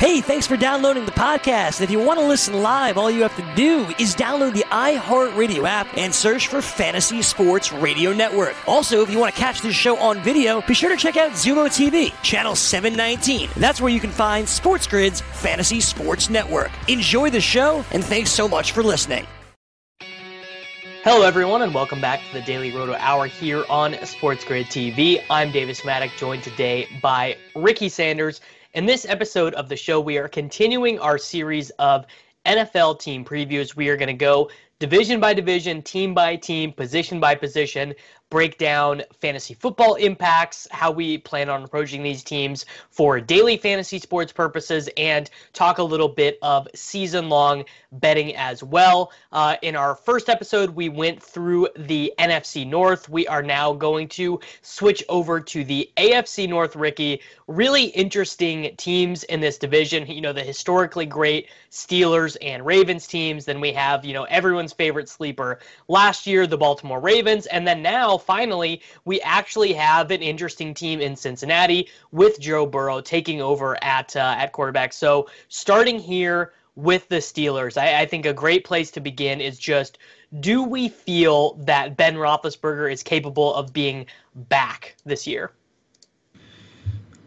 Hey, thanks for downloading the podcast. If you want to listen live, all you have to do is download the iHeartRadio app and search for Fantasy Sports Radio Network. Also, if you want to catch this show on video, be sure to check out Xumo TV, channel 719. That's where you can find Sports Grid's Fantasy Sports Network. Enjoy the show, and thanks so much for listening. Hello, everyone, and welcome back to the Daily Roto Hour here on Sports Grid TV. I'm Davis Mattek, joined today by Ricky Sanders. In this episode of the show, we are continuing our series of NFL team previews. We are going to go division by division, team by team, position by position, break down fantasy football impacts, how we plan on approaching these teams for daily fantasy sports purposes, and talk a little bit of season long betting as well. Uh, in our first episode, we went through the NFC North. We are now going to switch over to the AFC North, Ricky. Really interesting teams in this division. You know, the historically great Steelers and Ravens teams. Then we have, you know, everyone's favorite sleeper last year, the Baltimore Ravens. And then now, finally, we actually have an interesting team in Cincinnati with Joe Burrow taking over at uh, at quarterback. So starting here with the Steelers, I, I think a great place to begin is just do we feel that Ben Roethlisberger is capable of being back this year?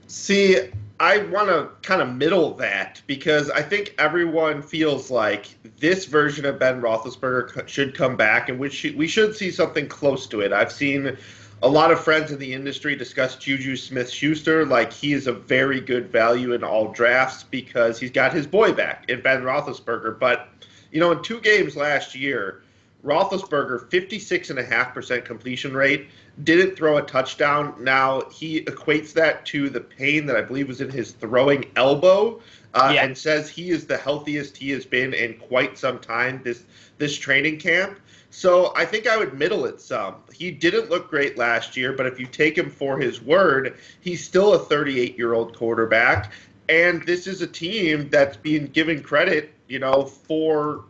See, I want to kind of middle that because I think everyone feels like this version of Ben Roethlisberger should come back, and which we should see something close to it. I've seen a lot of friends in the industry discuss Juju Smith Schuster like he is a very good value in all drafts because he's got his boy back in Ben Roethlisberger. But, you know, in two games last year, Roethlisberger, 56.5% completion rate, didn't throw a touchdown. Now, he equates that to the pain that I believe was in his throwing elbow uh, yeah. and says he is the healthiest he has been in quite some time this, this training camp. So I think I would middle it some. He didn't look great last year, but if you take him for his word, he's still a 38 year old quarterback. And this is a team that's being given credit, you know, for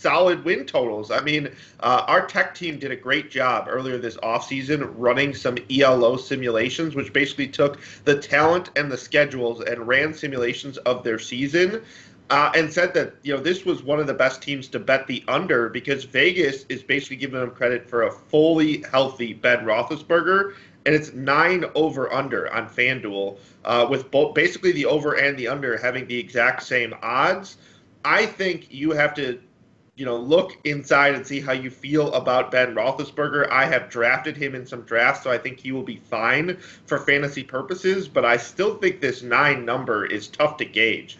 solid win totals. I mean, uh, our tech team did a great job earlier this offseason running some ELO simulations, which basically took the talent and the schedules and ran simulations of their season. Uh, and said that you know this was one of the best teams to bet the under because Vegas is basically giving them credit for a fully healthy Ben Roethlisberger, and it's nine over under on FanDuel uh, with both basically the over and the under having the exact same odds. I think you have to you know, look inside and see how you feel about Ben Roethlisberger. I have drafted him in some drafts, so I think he will be fine for fantasy purposes. But I still think this nine number is tough to gauge.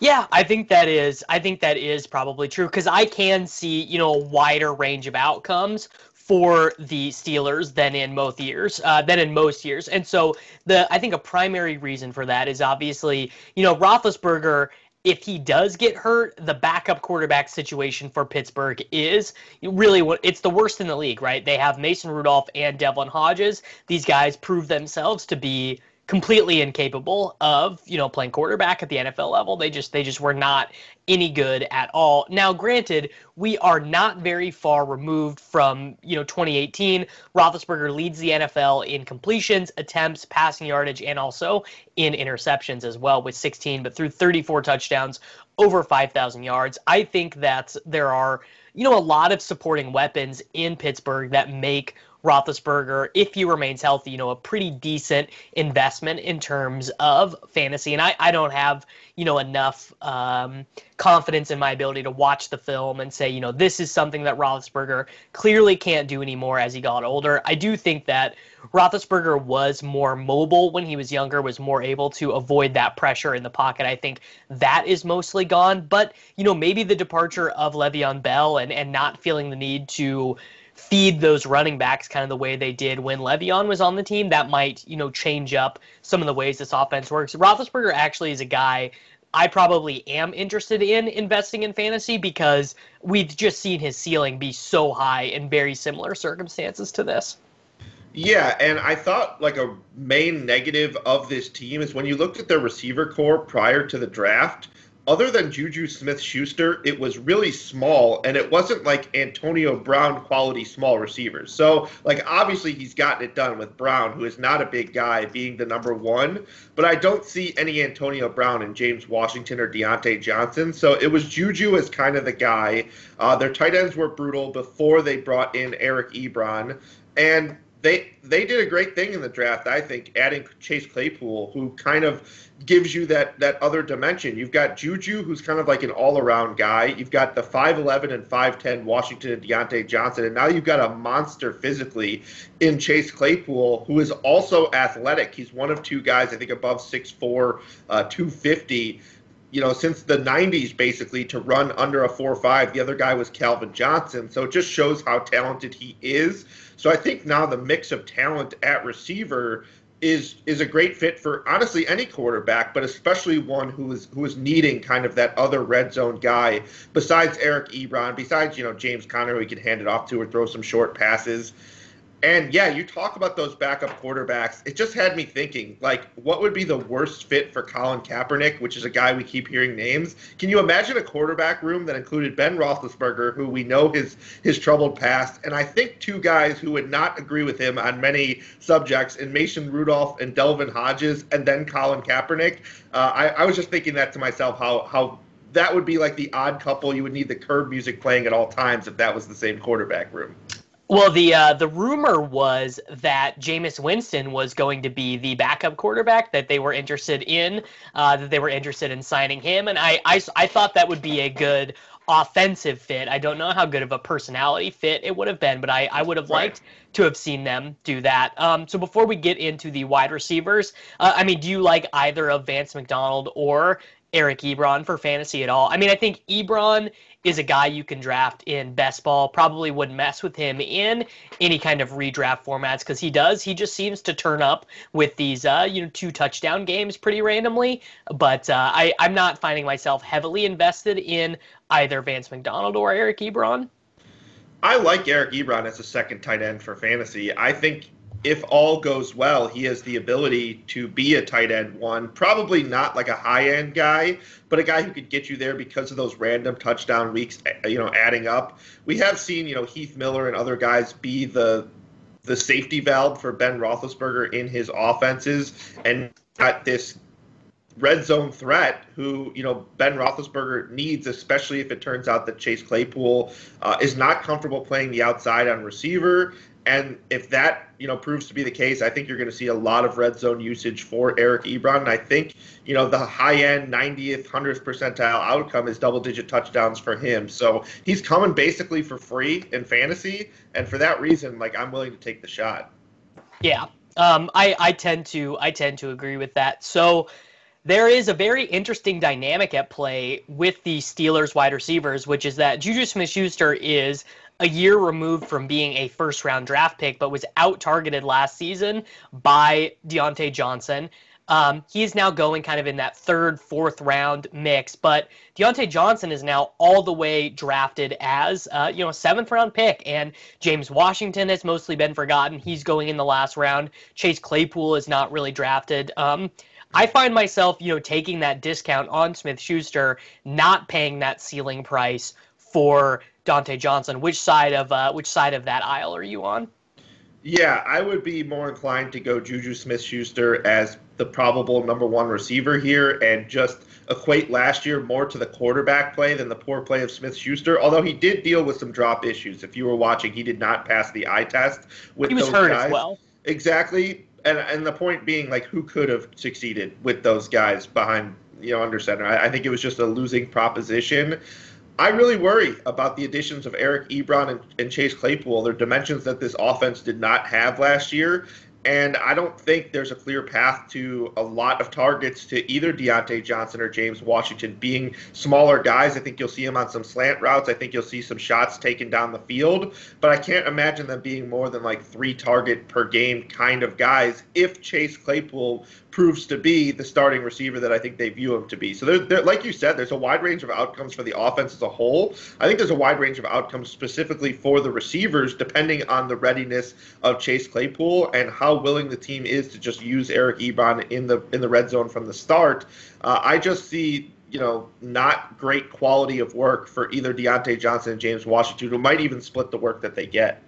Yeah, I think that is. I think that is probably true because I can see you know a wider range of outcomes for the Steelers than in most years, uh, than in most years, and so the I think a primary reason for that is obviously you know Roethlisberger if he does get hurt, the backup quarterback situation for Pittsburgh is really what it's the worst in the league, right? They have Mason Rudolph and Devlin Hodges. These guys prove themselves to be completely incapable of you know playing quarterback at the NFL level. They just they just were not any good at all. Now, granted, we are not very far removed from you know 2018. Roethlisberger leads the NFL in completions, attempts, passing yardage, and also in interceptions as well with 16, but through 34 touchdowns, over 5,000 yards. I think that there are you know a lot of supporting weapons in Pittsburgh that make Roethlisberger, if he remains healthy, you know, a pretty decent investment in terms of fantasy. And I, I don't have, you know, enough um, confidence in my ability to watch the film and say, you know, this is something that Roethlisberger clearly can't do anymore as he got older. I do think that Roethlisberger was more mobile when he was younger, was more able to avoid that pressure in the pocket. I think that is mostly gone. But, you know, maybe the departure of Le'Veon Bell and, and not feeling the need to feed those running backs kind of the way they did when Le'Veon was on the team, that might, you know, change up some of the ways this offense works. Roethlisberger actually is a guy I probably am interested in investing in fantasy because we've just seen his ceiling be so high in very similar circumstances to this. Yeah, and I thought like a main negative of this team is when you looked at their receiver corps prior to the draft, other than Juju Smith Schuster, it was really small, and it wasn't like Antonio Brown quality small receivers. So, like, obviously, he's gotten it done with Brown, who is not a big guy, being the number one, but I don't see any Antonio Brown in James Washington or Diontae Johnson. So, it was Juju as kind of the guy. Uh, their tight ends were brutal before they brought in Eric Ebron. And they they did a great thing in the draft, I think, adding Chase Claypool, who kind of gives you that that other dimension. You've got Juju, who's kind of like an all-around guy. You've got the 5'11 and 5'10 Washington and Diontae Johnson, and now you've got a monster physically in Chase Claypool, who is also athletic. He's one of two guys, I think, above 6'4, uh, 250 you know, since the 90s, basically, to run under a 4 5. The other guy was Calvin Johnson. So it just shows how talented he is. So I think now the mix of talent at receiver is is a great fit for honestly any quarterback, but especially one who is who is needing kind of that other red zone guy besides Eric Ebron, besides you know James Conner who he can hand it off to or throw some short passes. And yeah, you talk about those backup quarterbacks. It just had me thinking, like, what would be the worst fit for Colin Kaepernick, which is a guy we keep hearing names. Can you imagine a quarterback room that included Ben Roethlisberger, who we know his his troubled past, and I think two guys who would not agree with him on many subjects, in Mason Rudolph and Devlin Hodges, and then Colin Kaepernick. Uh, I, I was just thinking that to myself, how how that would be like the odd couple. You would need the curb music playing at all times if that was the same quarterback room. Well, the uh, the rumor was that Jameis Winston was going to be the backup quarterback that they were interested in, uh, that they were interested in signing him, and I, I I thought that would be a good offensive fit. I don't know how good of a personality fit it would have been, but I, I would have liked right. to have seen them do that. Um, so before we get into the wide receivers, uh, I mean, do you like either of Vance McDonald or Eric Ebron for fantasy at all? I mean, I think Ebron is a guy you can draft in best ball. Probably wouldn't mess with him in any kind of redraft formats because he does. He just seems to turn up with these, uh, you know, two touchdown games pretty randomly. But uh, I, I'm not finding myself heavily invested in either Vance McDonald or Eric Ebron. I like Eric Ebron as a second tight end for fantasy. I think if all goes well, he has the ability to be a tight end one. Probably not like a high end guy, but a guy who could get you there because of those random touchdown weeks, eh, you know, adding up. We have seen, you know, Heath Miller and other guys be the the safety valve for Ben Roethlisberger in his offenses, and at this red zone threat who you know Ben Roethlisberger needs, especially if it turns out that Chase Claypool uh, is not comfortable playing the outside on receiver and if that you know proves to be the case, I think you're going to see a lot of red zone usage for Eric Ebron. And I think you know the high end 90th, 100th percentile outcome is double digit touchdowns for him. So he's coming basically for free in fantasy, and for that reason, like I'm willing to take the shot. Yeah, um, I I tend to I tend to agree with that. So there is a very interesting dynamic at play with the Steelers wide receivers, which is that Juju Smith Schuster is a year removed from being a first round draft pick, but was out targeted last season by Diontae Johnson. Um, he's now going kind of in that third, fourth round mix, but Diontae Johnson is now all the way drafted as uh, you know a seventh round pick, and James Washington has mostly been forgotten. He's going in the last round. Chase Claypool is not really drafted. Um, I find myself, you know, taking that discount on Smith Schuster, not paying that ceiling price for Diontae Johnson. Which side of uh, which side of that aisle are you on? Yeah, I would be more inclined to go Juju Smith Schuster as the probable number one receiver here and just equate last year more to the quarterback play than the poor play of Smith Schuster. Although he did deal with some drop issues. If you were watching, he did not pass the eye test with he was those hurt guys. as well. Exactly. And and the point being like who could have succeeded with those guys behind you know under center. I, I think it was just a losing proposition. I really worry about the additions of Eric Ebron and, and Chase Claypool. They're dimensions that this offense did not have last year. And I don't think there's a clear path to a lot of targets to either Diontae Johnson or James Washington being smaller guys. I think you'll see them on some slant routes. I think you'll see some shots taken down the field. But I can't imagine them being more than like three target per game kind of guys if Chase Claypool proves to be the starting receiver that I think they view him to be. So, there, there, like you said, there's a wide range of outcomes for the offense as a whole. I think there's a wide range of outcomes specifically for the receivers, depending on the readiness of Chase Claypool and how willing the team is to just use Eric Ebron in the in the red zone from the start. Uh, I just see you know, not great quality of work for either Diontae Johnson and James Washington, who might even split the work that they get.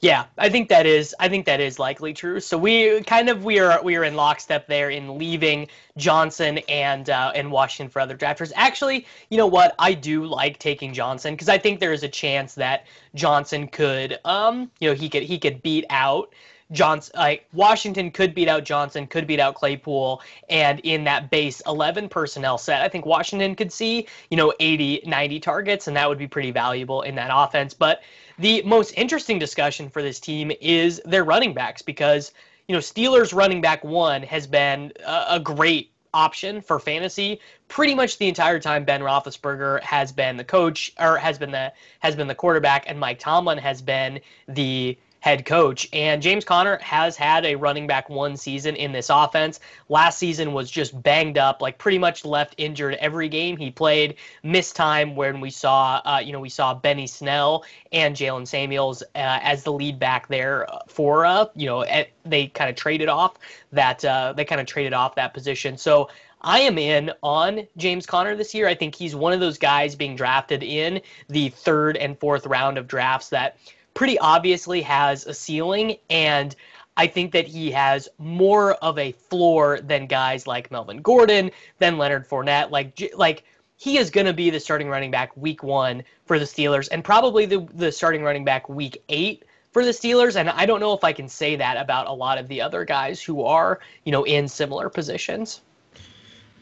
Yeah, I think that is I think that is likely true. So we kind of we are we are in lockstep there in leaving Johnson and uh, and Washington for other drafters. Actually, you know what? I do like taking Johnson because I think there is a chance that Johnson could um you know he could he could beat out Johnson, like Washington could beat out Johnson, could beat out Claypool, and in that base 11 personnel set, I think Washington could see, you know, 80, 90 targets, and that would be pretty valuable in that offense. But the most interesting discussion for this team is their running backs because, you know, Steelers running back one has been a, a great option for fantasy. Pretty much the entire time Ben Roethlisberger has been the coach or has been the has been the quarterback and Mike Tomlin has been the head coach. And James Conner has had a running back one season in this offense. Last season was just banged up, like pretty much left injured every game he played. Missed time when we saw, uh, you know, we saw Benny Snell and Jaylen Samuels uh, as the lead back there for, uh, you know, at, they kind of traded off that uh, they kind of traded off that position. So I am in on James Conner this year. I think he's one of those guys being drafted in the third and fourth round of drafts that pretty obviously has a ceiling and I think that he has more of a floor than guys like Melvin Gordon, than Leonard Fournette. Like, like he is going to be the starting running back week one for the Steelers, and probably the the starting running back week eight for the Steelers. And I don't know if I can say that about a lot of the other guys who are, you know, in similar positions.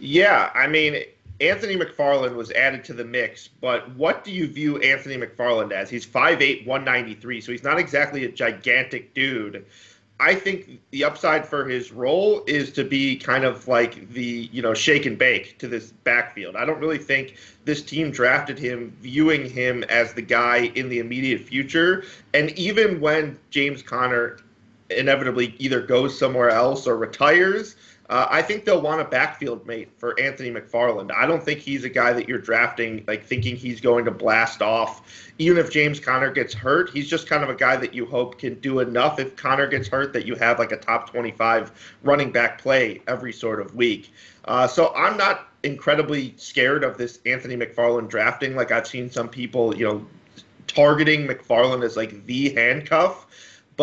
Yeah, I mean, Anthony McFarland was added to the mix, but what do you view Anthony McFarland as? He's 5'8, 193, so he's not exactly a gigantic dude. I think the upside for his role is to be kind of like the, you know, shake and bake to this backfield. I don't really think this team drafted him viewing him as the guy in the immediate future. And even when James Conner inevitably either goes somewhere else or retires, uh, I think they'll want a backfield mate for Anthony McFarland. I don't think he's a guy that you're drafting like thinking he's going to blast off. Even if James Conner gets hurt, he's just kind of a guy that you hope can do enough if Conner gets hurt that you have like a top 25 running back play every sort of week. Uh, so I'm not incredibly scared of this Anthony McFarland drafting. Like I've seen some people, you know, targeting McFarland as like the handcuff.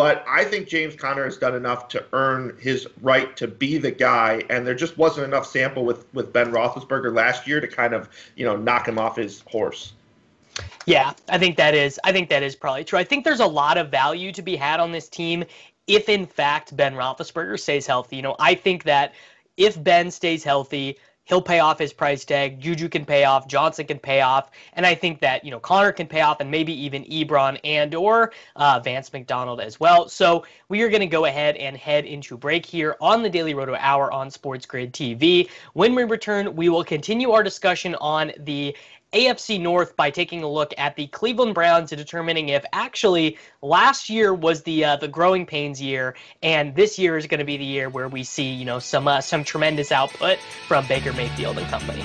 But I think James Conner has done enough to earn his right to be the guy, and there just wasn't enough sample with with Ben Roethlisberger last year to kind of you know knock him off his horse. Yeah, I think that is. I think that is probably true. I think there's a lot of value to be had on this team if, in fact, Ben Roethlisberger stays healthy. You know, I think that if Ben stays healthy, he'll pay off his price tag. Juju can pay off. Johnson can pay off, and I think that you know Conner can pay off, and maybe even Ebron and or uh, Vance McDonald as well. So we are going to go ahead and head into break here on the Daily Roto Hour on Sports Grid TV. When we return, we will continue our discussion on the AFC North by taking a look at the Cleveland Browns and determining if actually last year was the uh, the growing pains year, and this year is going to be the year where we see you know some uh, some tremendous output from Baker Mayfield and company.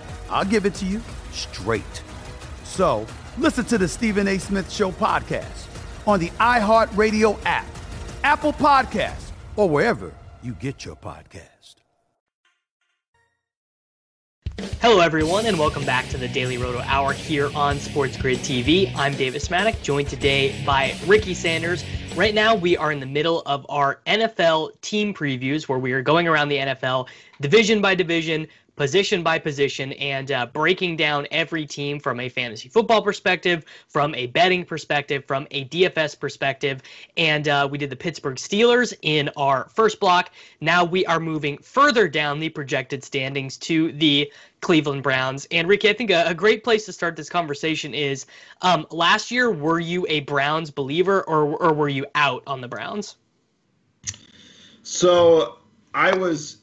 I'll give it to you straight. So listen to the Stephen A. Smith Show podcast on the iHeartRadio app, Apple Podcasts, or wherever you get your podcast. Hello, everyone, and welcome back to the Daily Roto Hour here on Sports Grid TV. I'm Davis Mattek, joined today by Ricky Sanders. Right now, we are in the middle of our NFL team previews where we are going around the NFL division by division, position by position and uh, breaking down every team from a fantasy football perspective, from a betting perspective, from a DFS perspective. And uh, we did the Pittsburgh Steelers in our first block. Now we are moving further down the projected standings to the Cleveland Browns. And Ricky, I think a, a great place to start this conversation is um, last year, were you a Browns believer or, or were you out on the Browns? So I was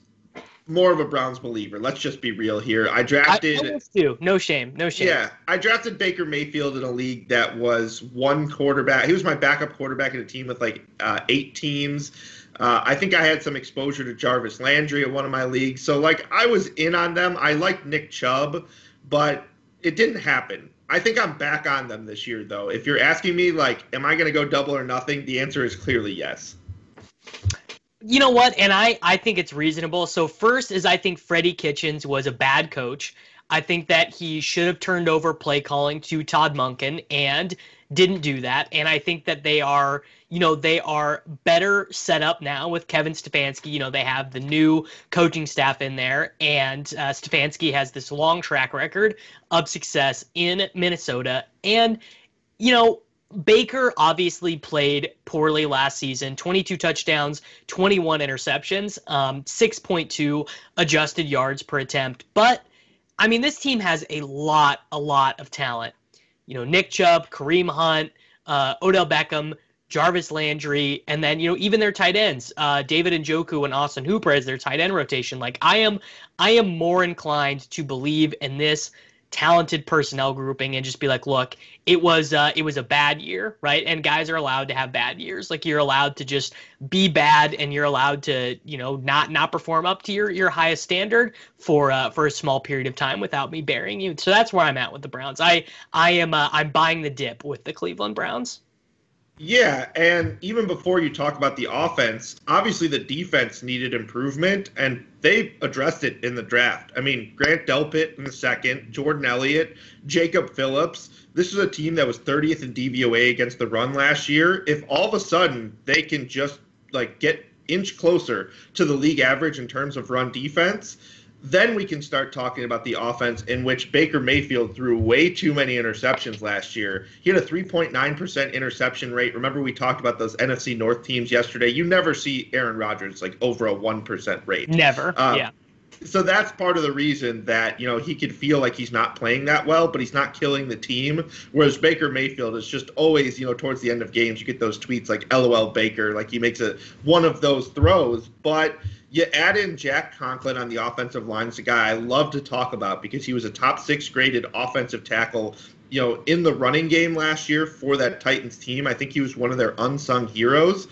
more of a Browns believer. Let's just be real here. I drafted. I too. No shame. No shame. Yeah, I drafted Baker Mayfield in a league that was one quarterback. He was my backup quarterback in a team with like uh, eight teams. Uh, I think I had some exposure to Jarvis Landry at one of my leagues, so like I was in on them. I liked Nick Chubb, but it didn't happen. I think I'm back on them this year, though. If you're asking me, like, am I going to go double or nothing? The answer is clearly yes. You know what? And I, I think it's reasonable. So, first is I think Freddie Kitchens was a bad coach. I think that he should have turned over play calling to Todd Monken and didn't do that. And I think that they are, you know, they are better set up now with Kevin Stefanski. You know, they have the new coaching staff in there, and uh, Stefanski has this long track record of success in Minnesota. And, you know, Baker obviously played poorly last season 22 touchdowns, 21 interceptions, um, 6.2 adjusted yards per attempt. But I mean, this team has a lot, a lot of talent. You know, Nick Chubb, Kareem Hunt, uh, Odell Beckham, Jarvis Landry, and then you know even their tight ends, uh, David Njoku and Austin Hooper as their tight end rotation. Like I am, I am more inclined to believe in this talented personnel grouping and just be like, look, it was uh, it was a bad year, right? And guys are allowed to have bad years. Like you're allowed to just be bad, and you're allowed to you know not not perform up to your your highest standard for uh, for a small period of time without me burying you. So that's where I'm at with the Browns. I I am uh, I'm buying the dip with the Cleveland Browns. Yeah, and even before you talk about the offense, obviously the defense needed improvement, and they addressed it in the draft. I mean, Grant Delpit in the second, Jordan Elliott, Jacob Phillips. This is a team that was 30th in DVOA against the run last year. If all of a sudden they can just like get inch closer to the league average in terms of run defense, then we can start talking about the offense in which Baker Mayfield threw way too many interceptions last year. He had a 3.9% interception rate. Remember, we talked about those NFC North teams yesterday. You never see Aaron Rodgers like over a 1% rate. Never. Um, yeah. So that's part of the reason that, you know, he could feel like he's not playing that well, but he's not killing the team. Whereas Baker Mayfield is just always, you know, towards the end of games, you get those tweets like LOL Baker, like he makes a one of those throws. But you add in Jack Conklin on the offensive line. It's a guy I love to talk about because he was a top six graded offensive tackle. You know, in the running game last year for that Titans team, I think he was one of their unsung heroes.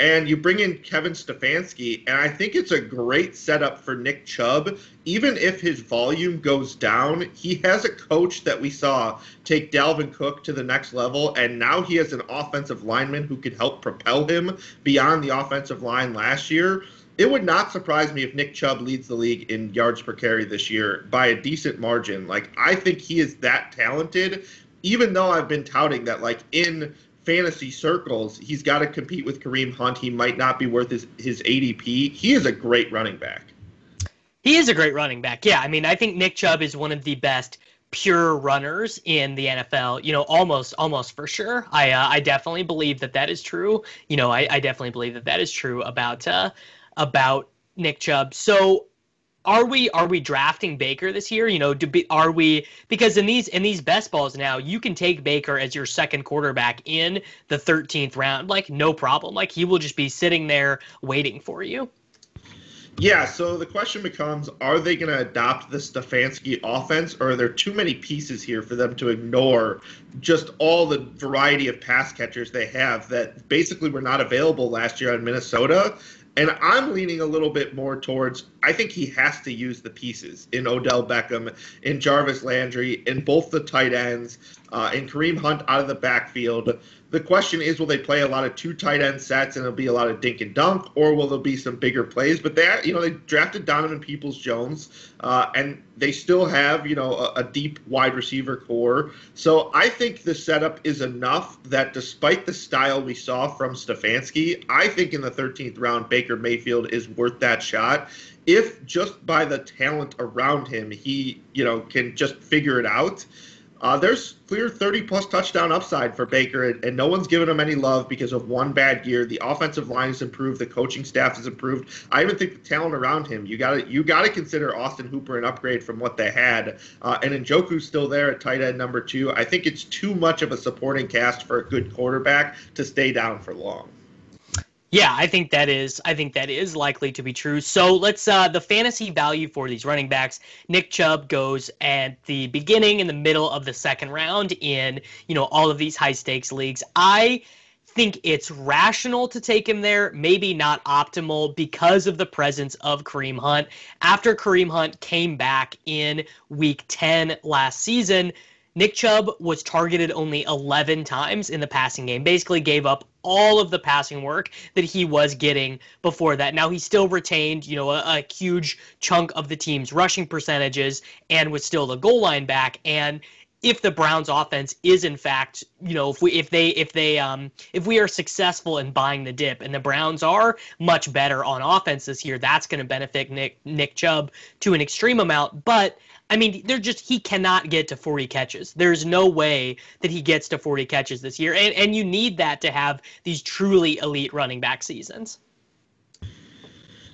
And you bring in Kevin Stefanski, and I think it's a great setup for Nick Chubb. Even if his volume goes down, he has a coach that we saw take Dalvin Cook to the next level, and now he has an offensive lineman who could help propel him beyond the offensive line last year. It would not surprise me if Nick Chubb leads the league in yards per carry this year by a decent margin. Like, I think he is that talented, even though I've been touting that, like, in fantasy circles, he's got to compete with Kareem Hunt. He might not be worth his, his ADP. He is a great running back. He is a great running back. Yeah, I mean, I think Nick Chubb is one of the best pure runners in the NFL. You know, almost, almost for sure. I, uh, I definitely believe that that is true. You know, I, I definitely believe that that is true about, uh, about Nick Chubb. So are we are we drafting Baker this year? You know, do be, are we because in these in these best balls now, you can take Baker as your second quarterback in the 13th round, like no problem. Like he will just be sitting there waiting for you. Yeah, so the question becomes are they going to adopt the Stefanski offense, or are there too many pieces here for them to ignore just all the variety of pass catchers they have that basically were not available last year in Minnesota? And I'm leaning a little bit more towards I think he has to use the pieces in Odell Beckham, in Jarvis Landry, in both the tight ends, uh, in Kareem Hunt out of the backfield. The question is, will they play a lot of two tight end sets and it'll be a lot of dink and dunk, or will there be some bigger plays? But they, you know, they drafted Donovan Peoples Jones, uh, and they still have, you know, a, a, deep wide receiver corps. So I think the setup is enough that despite the style we saw from Stefanski, I think in the 13th round, Baker Mayfield is worth that shot if just by the talent around him he you know can just figure it out uh, there's clear 30 plus touchdown upside for Baker, and, and, no one's given him any love because of one bad year. The offensive line has improved, the coaching staff has improved. I even think the talent around him. You got to you got to consider Austin Hooper an upgrade from what they had, uh, and Njoku's still there at tight end number two. I think it's too much of a supporting cast for a good quarterback to stay down for long. Yeah, I think that is I think that is likely to be true. So let's uh the fantasy value for these running backs. Nick Chubb goes at the beginning in the middle of the second round in, you know, all of these high stakes leagues. I think it's rational to take him there, maybe not optimal because of the presence of Kareem Hunt. After Kareem Hunt came back in week 10 last season, Nick Chubb was targeted only 11 times in the passing game, basically gave up all of the passing work that he was getting before that. Now he still retained, you know, a, a, huge chunk of the team's rushing percentages and was still the goal line back. And if the Browns offense is in fact, you know, if we if they if they um if we are successful in buying the dip and the Browns are much better on offense this year, that's going to benefit Nick Nick Chubb to an extreme amount. But I mean, they're just he cannot get to 40 catches. There's no way that he gets to 40 catches this year, and and you need that to have these truly elite running back seasons.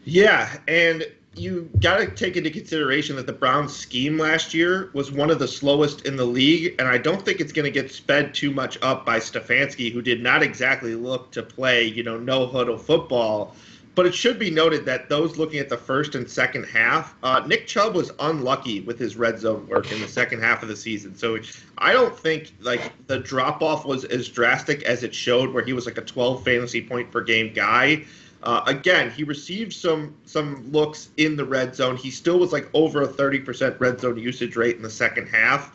Yeah, and you got to take into consideration that the Browns' scheme last year was one of the slowest in the league, and I don't think it's going to get sped too much up by Stefanski, who did not exactly look to play, you know, no huddle football. But it should be noted that those looking at the first and second half, uh, Nick Chubb was unlucky with his red zone work in the second half of the season. So I don't think like the drop off was as drastic as it showed, where he was like a 12 fantasy point per game guy. Uh, again, he received some some looks in the red zone. He still was like over a 30% red zone usage rate in the second half,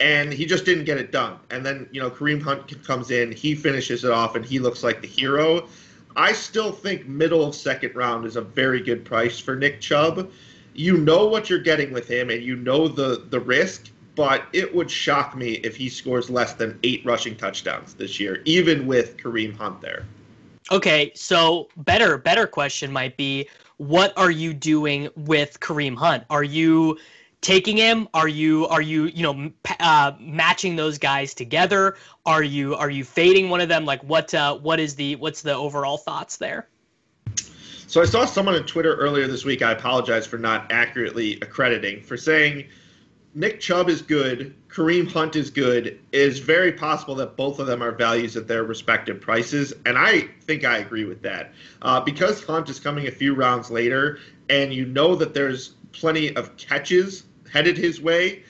and he just didn't get it done. And then you know Kareem Hunt comes in, he finishes it off, and he looks like the hero. I still think middle second round is a very good price for Nick Chubb. You know what you're getting with him, and you know the the risk. But it would shock me if he scores less than eight rushing touchdowns this year, even with Kareem Hunt there. Okay, so better better question might be what are you doing with Kareem Hunt? Are you taking him? Are you are you you know uh, matching those guys together? Are you are you fading one of them? Like what uh, what is the what's the overall thoughts there? So I saw someone on Twitter earlier this week. I apologize for not accurately accrediting for saying Nick Chubb is good, Kareem Hunt is good. It is very possible that both of them are values at their respective prices, and I think I agree with that uh, because Hunt is coming a few rounds later, and you know that there's plenty of catches headed his way.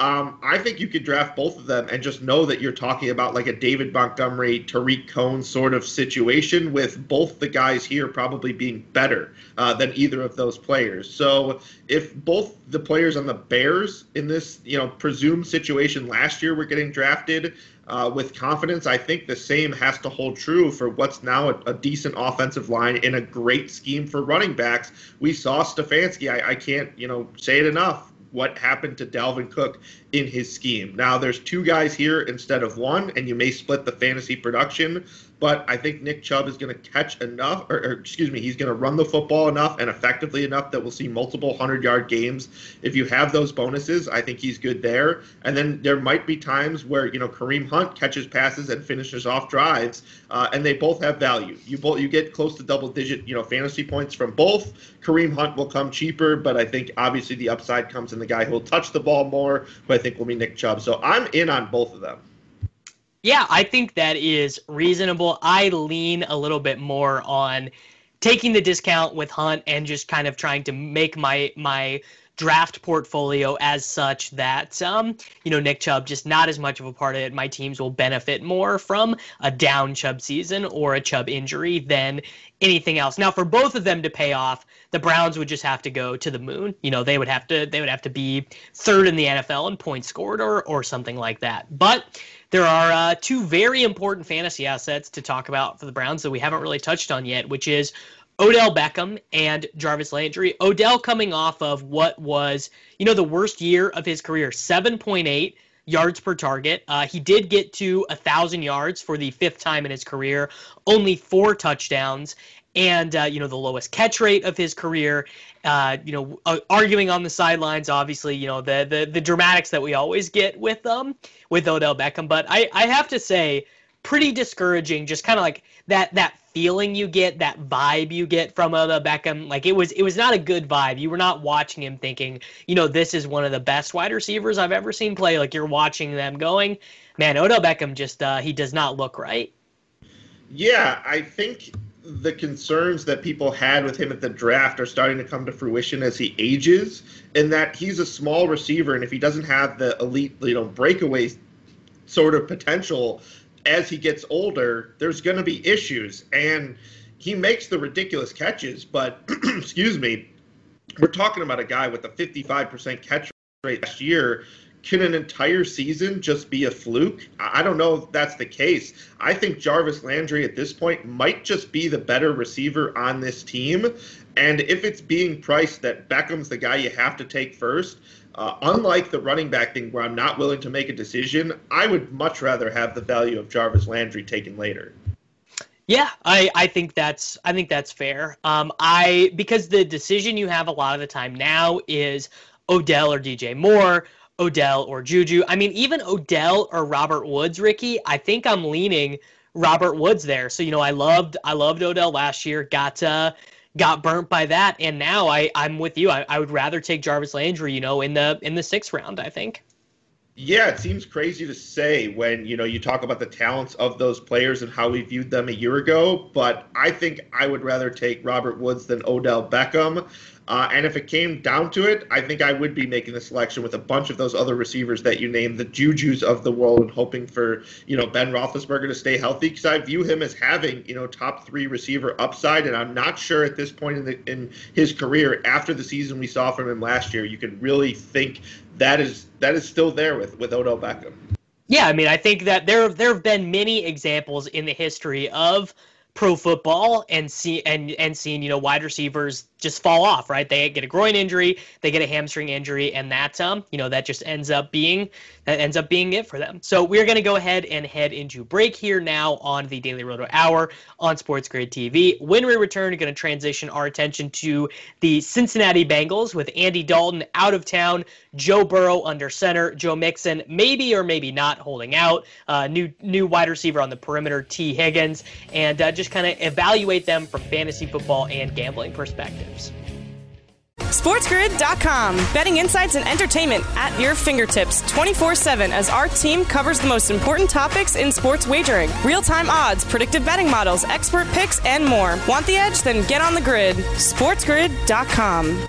Um, I think you could draft both of them and just know that you're talking about like a David Montgomery, Tarik Cohen sort of situation with both the guys here probably being better uh, than either of those players. So if both the players on the Bears in this, you know, presumed situation last year were getting drafted uh, with confidence, I think the same has to hold true for what's now a, a, decent offensive line and a great scheme for running backs. We saw Stefanski. I, I can't, you know, say it enough what happened to Dalvin Cook in his scheme. Now there's two guys here instead of one, and you may split the fantasy production, but I think Nick Chubb is going to catch enough, or, or excuse me, he's going to run the football enough and effectively enough that we'll see multiple hundred yard games. If you have those bonuses, I think he's good there. And then there might be times where you know Kareem Hunt catches passes and finishes off drives, uh, and they both have value. You both you get close to double digit you know fantasy points from both. Kareem Hunt will come cheaper, but I think obviously the upside comes in the guy who will touch the ball more, who I think will be Nick Chubb. So I'm in on both of them. Yeah, I think that is reasonable. I lean a little bit more on taking the discount with Hunt and just kind of trying to make my my draft portfolio as such that um, you know Nick Chubb just not as much of a part of it. My teams will benefit more from a down Chubb season or a Chubb injury than anything else. Now, for both of them to pay off, the Browns would just have to go to the moon. You know, they would have to they would have to be third in the NFL in points scored or or something like that. But there are uh, two very important fantasy assets to talk about for the Browns that we haven't really touched on yet, which is Odell Beckham and Jarvis Landry. Odell coming off of what was, you know, the worst year of his career, 7.8 yards per target. Uh, he did get to a thousand yards for the fifth time in his career, only four touchdowns, and uh, you know the lowest catch rate of his career. Uh, you know, uh, arguing on the sidelines, obviously, you know the the the dramatics that we always get with um with Odell Beckham. But I I have to say, pretty discouraging. Just kind of like that that feeling you get, that vibe you get from Odell Beckham. Like it was it was not a good vibe. You were not watching him thinking, you know, this is one of the best wide receivers I've ever seen play. Like you're watching them going, man, Odell Beckham just uh, he does not look right. Yeah, I think the concerns that people had with him at the draft are starting to come to fruition as he ages, in that he's a small receiver, and if he doesn't have the elite, you know, breakaway sort of potential as he gets older, there's going to be issues. And he makes the ridiculous catches, but excuse me, we're talking about a guy with a 55% catch rate last year can an entire season just be a fluke? I don't know if that's the case. I think Jarvis Landry at this point might just be the better receiver on this team. And if it's being priced that Beckham's the guy you have to take first, uh, unlike the running back thing where I'm not willing to make a decision, I would much rather have the value of Jarvis Landry taken later. Yeah, I, I think that's I think that's fair. Um, I because the decision you have a lot of the time now is Odell or DJ Moore. Odell or Juju. I mean, even Odell or Robert Woods, Ricky, I think I'm leaning Robert Woods there. So, you know, I loved I loved Odell last year. Got uh got burnt by that. And now I, I'm with you. I, I would rather take Jarvis Landry, you know, in the in the sixth round, I think. Yeah, it seems crazy to say when you know you talk about the talents of those players and how we viewed them a year ago, but I think I would rather take Robert Woods than Odell Beckham. Uh, and if it came down to it, I think I would be making the selection with a bunch of those other receivers that you named, the Juju's of the world, and hoping for you know Ben Roethlisberger to stay healthy because I view him as having you know top three receiver upside, and I'm not sure at this point in the, in his career after the season we saw from him last year, you can really think that is that is still there with with Odell Beckham. Yeah, I mean, I think that there there have been many examples in the history of pro football and see and and seeing you know wide receivers just fall off, right? They get a groin injury, they get a hamstring injury, and that um, you know, that just ends up being that ends up being it for them. So we're gonna go ahead and head into break here now on the Daily Roto Hour on Sports Grid TV. When we return, we're gonna transition our attention to the Cincinnati Bengals with Andy Dalton out of town, Joe Burrow under center, Joe Mixon maybe or maybe not holding out, uh, new new wide receiver on the perimeter, Tee Higgins, and uh, just kind of evaluate them from fantasy football and gambling perspective. SportsGrid.com. Betting insights and entertainment at your fingertips 24 7 as our team covers the most important topics in sports wagering real time odds, predictive betting models, expert picks, and more. Want the edge? Then get on the grid. SportsGrid.com.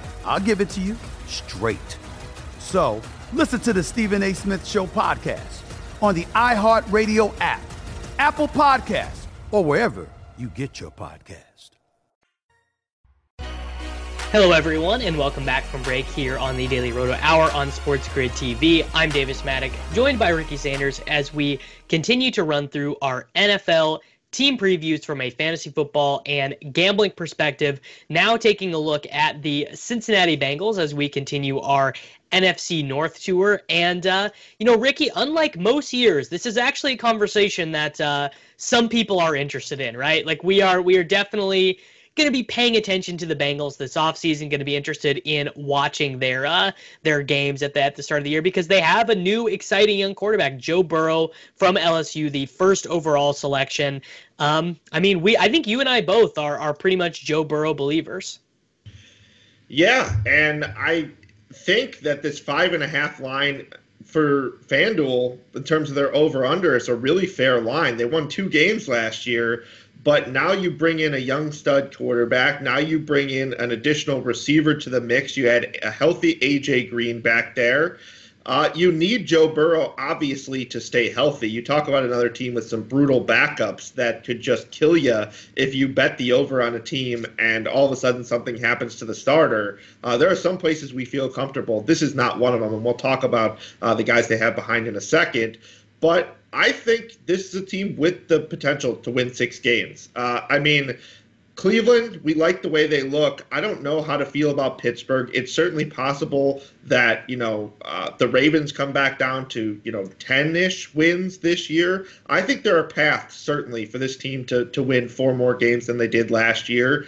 I'll give it to you straight. So listen to the Stephen A. Smith Show podcast on the iHeartRadio app, Apple Podcasts, or wherever you get your podcast. Hello, everyone, and welcome back from break here on the Daily Roto Hour on Sports Grid TV. I'm Davis Mattek, joined by Ricky Sanders as we continue to run through our NFL team previews from a fantasy football and gambling perspective. Now taking a look at the Cincinnati Bengals as we continue our NFC North tour. And, uh, you know, Ricky, unlike most years, this is actually a conversation that uh, some people are interested in, right? Like we are, we are definitely going to be paying attention to the Bengals this offseason, going to be interested in watching their uh, their games at the, at the start of the year because they have a new exciting young quarterback, Joe Burrow from LSU, the first overall selection. Um, I mean, we I think you and I both are are pretty much Joe Burrow believers. Yeah, and I think that this five and a half line for FanDuel in terms of their over under is a really fair line. They won two games last year, but now you bring in a young stud quarterback. Now you bring in an additional receiver to the mix. You had a healthy AJ Green back there. Uh, you need Joe Burrow, obviously, to stay healthy. You talk about another team with some brutal backups that could just kill you if you bet the over on a team and all of a sudden something happens to the starter. Uh, there are some places we feel comfortable. This is not one of them, and we'll talk about uh, the guys they have behind in a second. But I think this is a team with the potential to win six games. Uh, I mean, Cleveland, we like the way they look. I don't know how to feel about Pittsburgh. It's certainly possible that you know uh, the Ravens come back down to you know ten ish wins this year. I think there are paths certainly for this team to to win four more games than they did last year.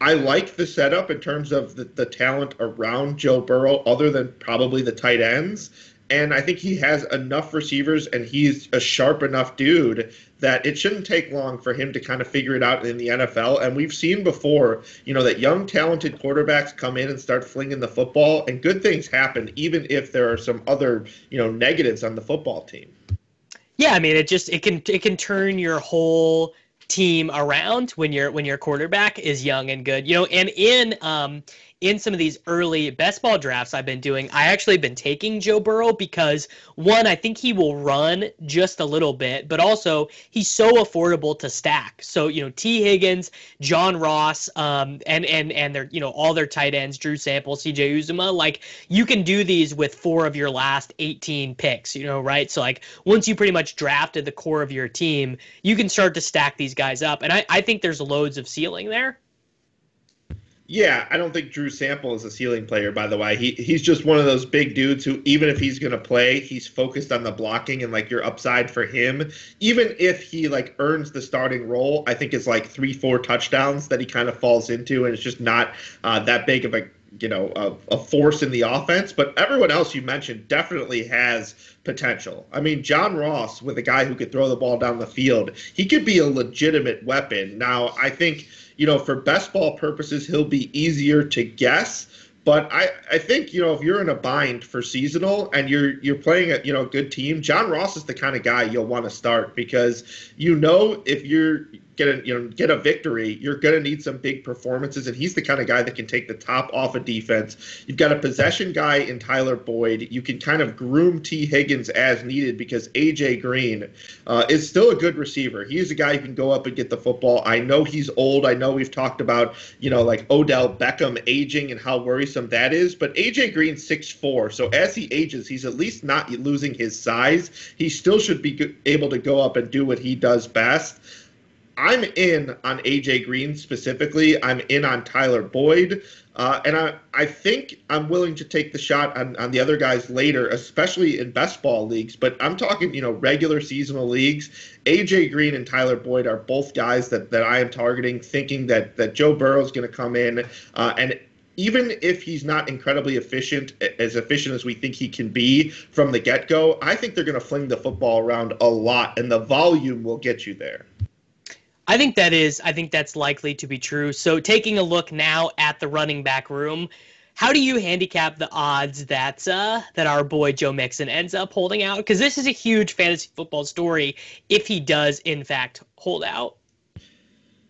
I like the setup in terms of the, the talent around Joe Burrow, other than probably the tight ends. And I think he has enough receivers and he's a sharp enough dude that it shouldn't take long for him to kind of figure it out in the NFL. And we've seen before, you know, that young, talented quarterbacks come in and start flinging the football, and good things happen, even if there are some other, you know, negatives on the football team. Yeah, I mean, it just it can it can turn your whole team around when your when your quarterback is young and good. You know, and in um in some of these early best ball drafts I've been doing, I actually been taking Joe Burrow because one, I think he will run just a little bit, but also he's so affordable to stack. So you know, Tee Higgins, John Ross, um, and and and their you know all their tight ends, Drew Sample, C.J. Uzomah, like you can do these with four of your last 18 picks. You know, right? So like once you pretty much drafted the core of your team, you can start to stack these guys up, and I I think there's loads of ceiling there. Yeah, I don't think Drew Sample is a ceiling player. By the way, he he's just one of those big dudes who, even if he's going to play, he's focused on the blocking and like your upside for him. Even if he like earns the starting role, I think it's like three, four touchdowns that he kind of falls into, and it's just not uh, that big of a you know a, a force in the offense. But everyone else you mentioned definitely has potential. I mean, John Ross with a guy who could throw the ball down the field, he could be a legitimate weapon. Now, I think you know, for best ball purposes, he'll be easier to guess. But I, I think you know if you're in a bind for seasonal and you're you're playing a you know a good team, John Ross is the kind of guy you'll want to start because you know if you're get a you know get a victory, you're going to need some big performances, and he's the kind of guy that can take the top off a of defense. You've got a possession guy in Tyler Boyd. You can kind of groom Tee Higgins as needed because AJ Green uh, is still a good receiver. He's a guy who can go up and get the football. I know he's old. I know we've talked about you know like Odell Beckham aging and how worrisome that is, but AJ Green's six four, so as he ages, he's at least not losing his size. He still should be able to go up and do what he does best. I'm in on AJ Green specifically. I'm in on Tyler Boyd. Uh, and I, I think I'm willing to take the shot on, on the other guys later, especially in best ball leagues. But I'm talking, you know, regular seasonal leagues. AJ Green and Tyler Boyd are both guys that, that I am targeting, thinking that that Joe Burrow is going to come in uh, and even if he's not incredibly efficient, as efficient as we think he can be from the get go, I think they're going to fling the football around a lot, and the volume will get you there. I think that is. I think that's likely to be true. So taking a look now at the running back room, how do you handicap the odds that uh, that our boy Joe Mixon ends up holding out? Because this is a huge fantasy football story if he does in fact hold out.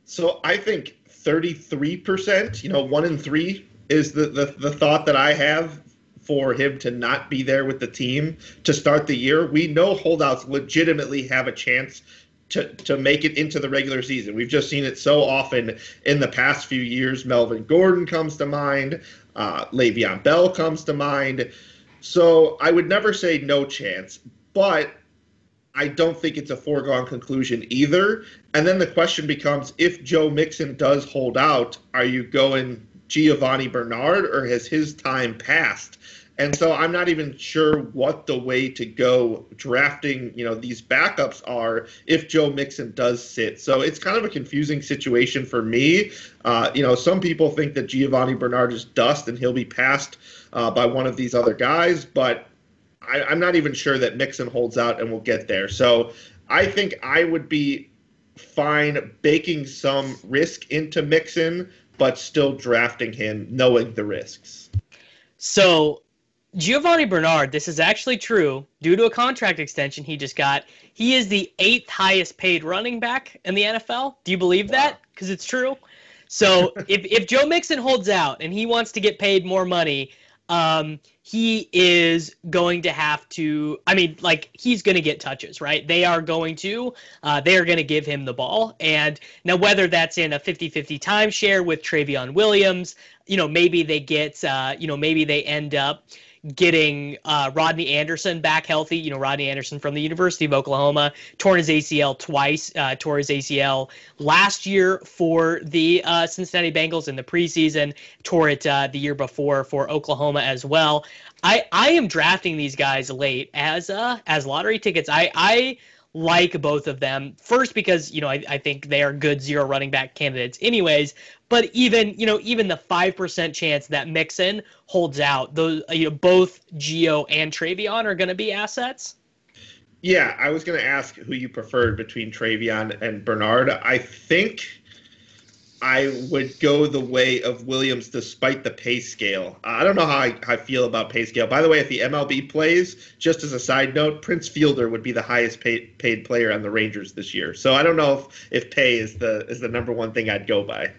So I think 33%, you know, one in three is the, the, the thought that I have for him to not be there with the team to start the year. We know holdouts legitimately have a chance to, to make it into the regular season. We've just seen it so often in the past few years. Melvin Gordon comes to mind, uh, Le'Veon Bell comes to mind. So I would never say no chance, but I don't think it's a foregone conclusion either. And then the question becomes if Joe Mixon does hold out, are you going Giovani Bernard or has his time passed? And so I'm not even sure what the way to go drafting, you know, these backups are if Joe Mixon does sit. So it's kind of a confusing situation for me. Uh, you know, some people think that Giovani Bernard is dust and he'll be passed uh, by one of these other guys, but I, I'm not even sure that Mixon holds out and we'll get there. So I think I would be fine baking some risk into Mixon, but still drafting him knowing the risks. So Giovani Bernard, this is actually true due to a contract extension he just got. He is the eighth highest paid running back in the NFL. Do you believe wow. that? Because it's true. So if, if Joe Mixon holds out and he wants to get paid more money, um, he is going to have to. I mean, like he's going to get touches, right? They are going to. Uh, they are going to give him the ball, and now whether that's in a 50-50 timeshare with Trayveon Williams, you know, maybe they get, uh, you know, maybe they end up getting uh, Rodney Anderson back healthy. You know, Rodney Anderson from the University of Oklahoma torn his ACL twice, uh, tore his ACL last year for the uh, Cincinnati Bengals in the preseason, tore it uh, the year before for Oklahoma as well. I, I am drafting these guys late as uh, as lottery tickets. I, I like both of them. First, because you know I, I think they are good zero running back candidates, anyways. But even you know even the five percent chance that Mixon holds out, those uh, you know both Geo and Trayveon are going to be assets. Yeah, I was going to ask who you preferred between Trayveon and Bernard. I think I would go the way of Williams despite the pay scale. I don't know how I, how I, feel about pay scale. By the way, if the MLB plays, just as a side note, Prince Fielder would be the highest paid, paid player on the Rangers this year. So I don't know if, if pay is the is the number one thing I'd go by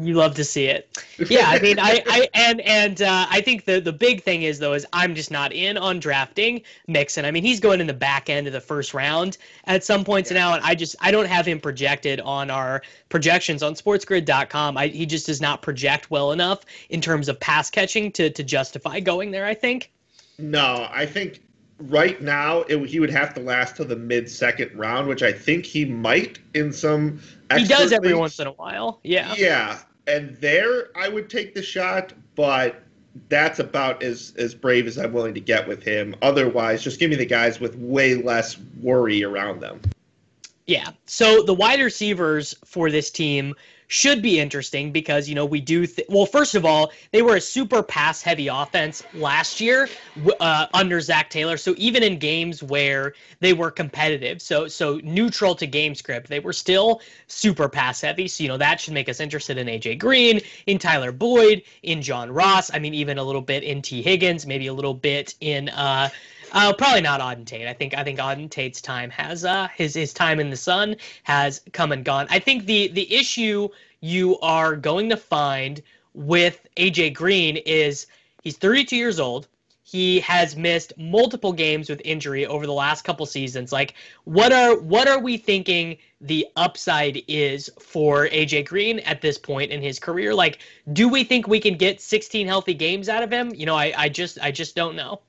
you love to see it. Yeah, I mean, I, I and and uh, I think the the big thing is though is I'm just not in on drafting Mixon. I mean, he's going in the back end of the first round at some points yeah. now, and I just I don't have him projected on our projections on SportsGrid.com. I, he just does not project well enough in terms of pass catching to to justify going there. I think. No, I think right now it, he would have to last to the mid second round, which I think he might in some. He does every leagues. once in a while. Yeah. Yeah, and there I would take the shot, but that's about as as brave as I'm willing to get with him. Otherwise, just give me the guys with way less worry around them. Yeah. So the wide receivers for this team should be interesting because you know we do th- well first of all they were a super pass heavy offense last year uh, under Zac Taylor. So even in games where they were competitive so so neutral to game script they were still super pass heavy so you know that should make us interested in AJ Green in Tyler Boyd in John Ross I mean even a little bit in Tee Higgins maybe a little bit in uh uh, probably not Auden Tate. I think I think Auden Tate's time has uh his his time in the sun has come and gone. I think the the issue you are going to find with AJ Green is he's 32 years old. He has missed multiple games with injury over the last couple seasons. Like, what are what are we thinking the upside is for AJ Green at this point in his career? Like, do we think we can get 16 healthy games out of him? You know, I, I just I just don't know.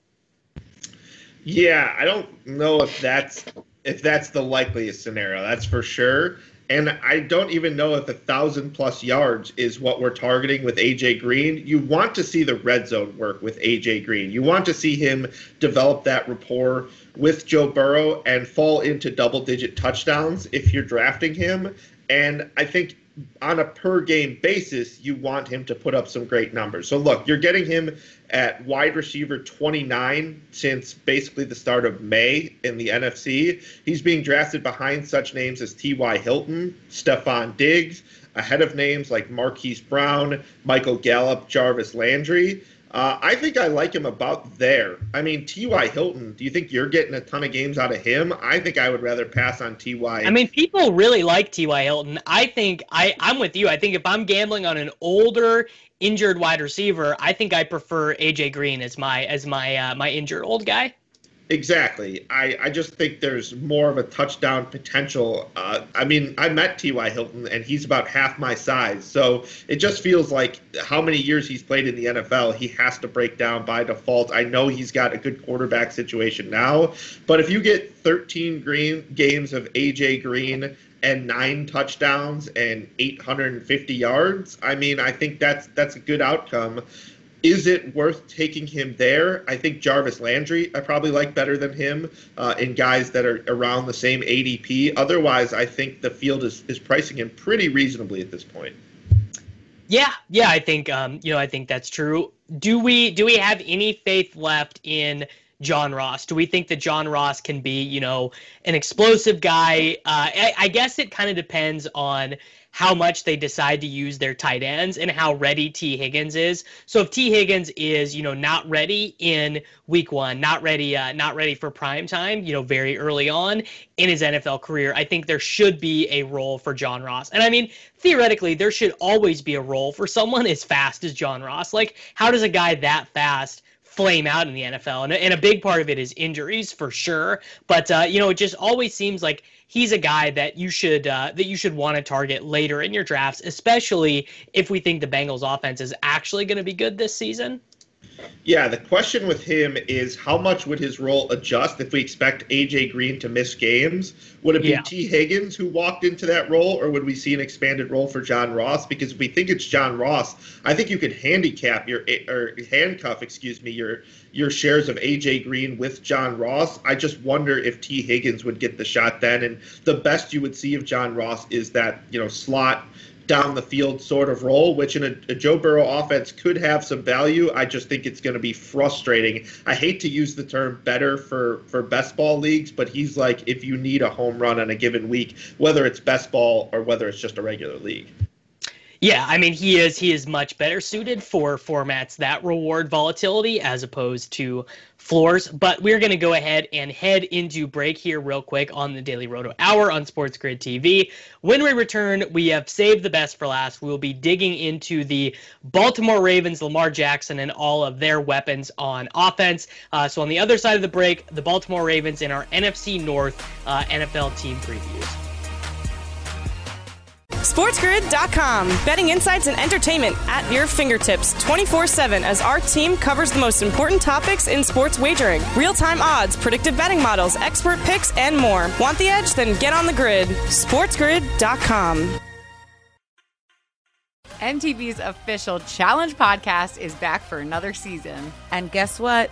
Yeah, I don't know if that's if that's the likeliest scenario. That's for sure. And I don't even know if a thousand plus yards is what we're targeting with AJ Green. You want to see the red zone work with AJ Green. You want to see him develop that rapport with Joe Burrow and fall into double digit touchdowns if you're drafting him. And I think on a per game basis, you want him to put up some great numbers. So look, you're getting him at wide receiver 29 since basically the start of May in the NFC. He's being drafted behind such names as T.Y. Hilton, Stefon Diggs, ahead of names like Marquise Brown, Michael Gallup, Jarvis Landry. Uh, I think I like him about there. I mean, T.Y. Hilton, do you think you're getting a ton of games out of him? I think I would rather pass on T.Y. I mean, people really like T.Y. Hilton. I think I, I'm with you. I think if I'm gambling on an older, injured wide receiver, I think I prefer AJ Green as my as my uh, my injured old guy. Exactly. I, I just think there's more of a touchdown potential. Uh, I mean, I met T.Y. Hilton, and he's about half my size. So it just feels like how many years he's played in the NFL, he has to break down by default. I know he's got a good quarterback situation now, but if you get 13 green games of A.J. Green and nine touchdowns and 850 yards, I mean, I think that's that's a good outcome is it worth taking him there? I think Jarvis Landry I probably like better than him uh, in guys that are around the same ADP. Otherwise, I think the field is, is pricing him pretty reasonably at this point. Yeah, yeah, I think um, you know I think that's true. Do we do we have any faith left in John Ross? Do we think that John Ross can be you know an explosive guy? Uh, I, I guess it kind of depends on how much they decide to use their tight ends and how ready Tee Higgins is. So if Tee Higgins is, you know, not ready in week one, not ready, uh, not ready for prime time, you know, very early on in his NFL career, I think there should be a role for John Ross. And I mean, theoretically, there should always be a role for someone as fast as John Ross. Like, how does a guy that fast? Flame out in the NFL. And, and a big part of it is injuries for sure. But, uh, you know, it just always seems like he's a guy that you should uh, that you should want to target later in your drafts, especially if we think the Bengals offense is actually going to be good this season. Yeah, the question with him is how much would his role adjust if we expect AJ Green to miss games? Would it be yeah. Tee Higgins who walked into that role, or would we see an expanded role for John Ross? Because if we think it's John Ross, I think you could handicap your or handcuff, excuse me, your your shares of AJ Green with John Ross. I just wonder if Tee Higgins would get the shot then. And the best you would see of John Ross is that you know slot down the field sort of role, which in a, a, Joe Burrow offense could have some value. I just think it's going to be frustrating. I hate to use the term better for, for best ball leagues, but he's like if you need a home run on a given week, whether it's best ball or whether it's just a regular league. Yeah, I mean he is he is much better suited for formats that reward volatility as opposed to floors. But we're going to go ahead and head into break here real quick on the Daily Roto Hour on Sports Grid TV. When we return, we have saved the best for last. We'll be digging into the Baltimore Ravens, Lamar Jackson, and all of their weapons on offense. Uh, so on the other side of the break, the Baltimore Ravens in our NFC North uh, NFL team previews. SportsGrid.com. Betting insights and entertainment at your fingertips 24 7 as our team covers the most important topics in sports wagering real time odds, predictive betting models, expert picks, and more. Want the edge? Then get on the grid. SportsGrid.com. MTV's official Challenge podcast is back for another season. And guess what?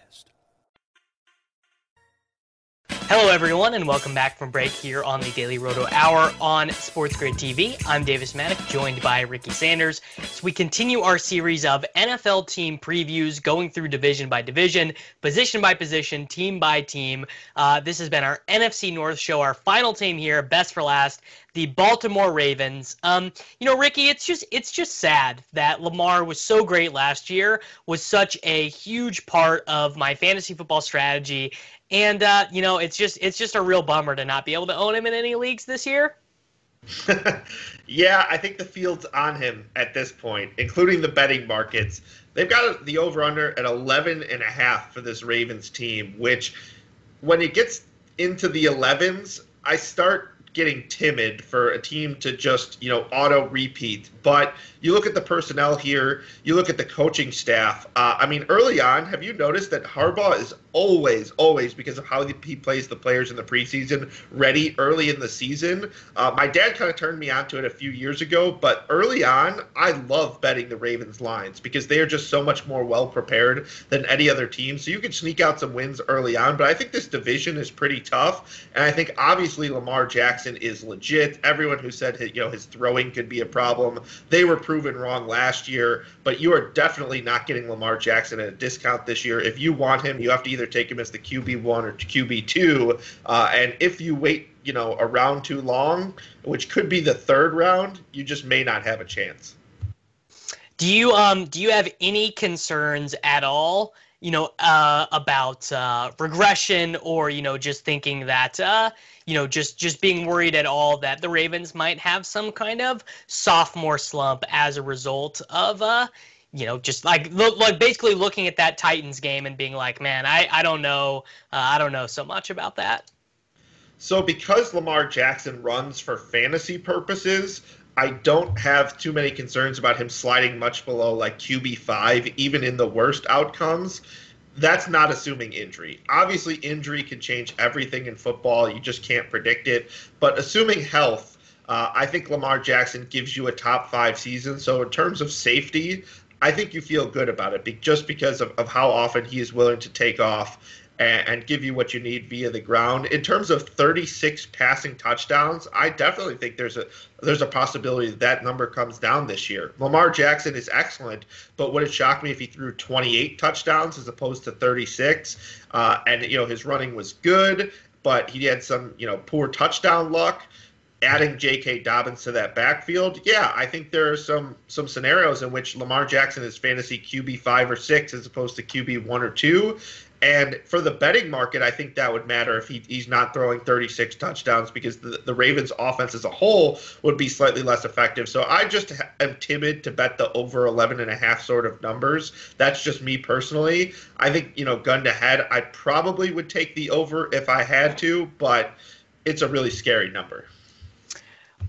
Hello, everyone, and welcome back from break here on the Daily Roto Hour on Sports Grid TV. I'm Davis Mattek, joined by Ricky Sanders. So we continue our series of NFL team previews, going through division by division, position by position, team by team. Uh, this has been our NFC North show, our final team here, best for last the Baltimore Ravens. Um, you know, Ricky, it's just it's just sad that Lamar was so great last year, was such a huge part of my fantasy football strategy, and uh, you know, it's just it's just a real bummer to not be able to own him in any leagues this year. yeah, I think the field's on him at this point, including the betting markets. They've got the over under at 11 and a half for this Ravens team, which when it gets into the 11s, I start getting timid for a team to just, you know, auto repeat. But you look at the personnel here, you look at the coaching staff. Uh, I mean, early on, have you noticed that Harbaugh is always, always, because of how he plays the players in the preseason, ready early in the season? Uh, my dad kind of turned me onto it a few years ago, but early on, I love betting the Ravens lines because they are just so much more well prepared than any other team. So you can sneak out some wins early on, but I think this division is pretty tough. And I think obviously Lamar Jackson is legit. Everyone who said you know his throwing could be a problem, they were proven wrong last year, but you are definitely not getting Lamar Jackson at a discount this year. If you want him, you have to either take him as the QB one or QB two, uh, and if you wait, you know, a round too long, which could be the third round, you just may not have a chance. Do you um do you have any concerns at all? you know, uh, about uh, regression or, you know, just thinking that, uh, you know, just just being worried at all that the Ravens might have some kind of sophomore slump as a result of, uh, you know, just like look, like basically looking at that Titans game and being like, man, I I don't know, uh, I don't know so much about that. So because Lamar Jackson runs for fantasy purposes, I don't have too many concerns about him sliding much below like QB5, even in the worst outcomes. That's not assuming injury. Obviously, injury can change everything in football. You just can't predict it. But assuming health, uh, I think Lamar Jackson gives you a top five season. So, in terms of safety, I think you feel good about it just because of, of how often he is willing to take off and, and give you what you need via the ground. In terms of 36 passing touchdowns, I definitely think there's a there's a possibility that that number comes down this year. Lamar Jackson is excellent, but would it shock me if he threw 28 touchdowns as opposed to 36? Uh, and you know his running was good, but he had some you know poor touchdown luck adding J.K. Dobbins to that backfield, yeah, I think there are some some scenarios in which Lamar Jackson is fantasy QB five or six as opposed to QB one or two, and for the betting market, I think that would matter if he, he's not throwing 36 touchdowns because the, the Ravens' offense as a whole would be slightly less effective. So I just am timid to bet the over 11 and a half sort of numbers. That's just me personally. I think, you know, gun to head, I probably would take the over if I had to, but it's a really scary number.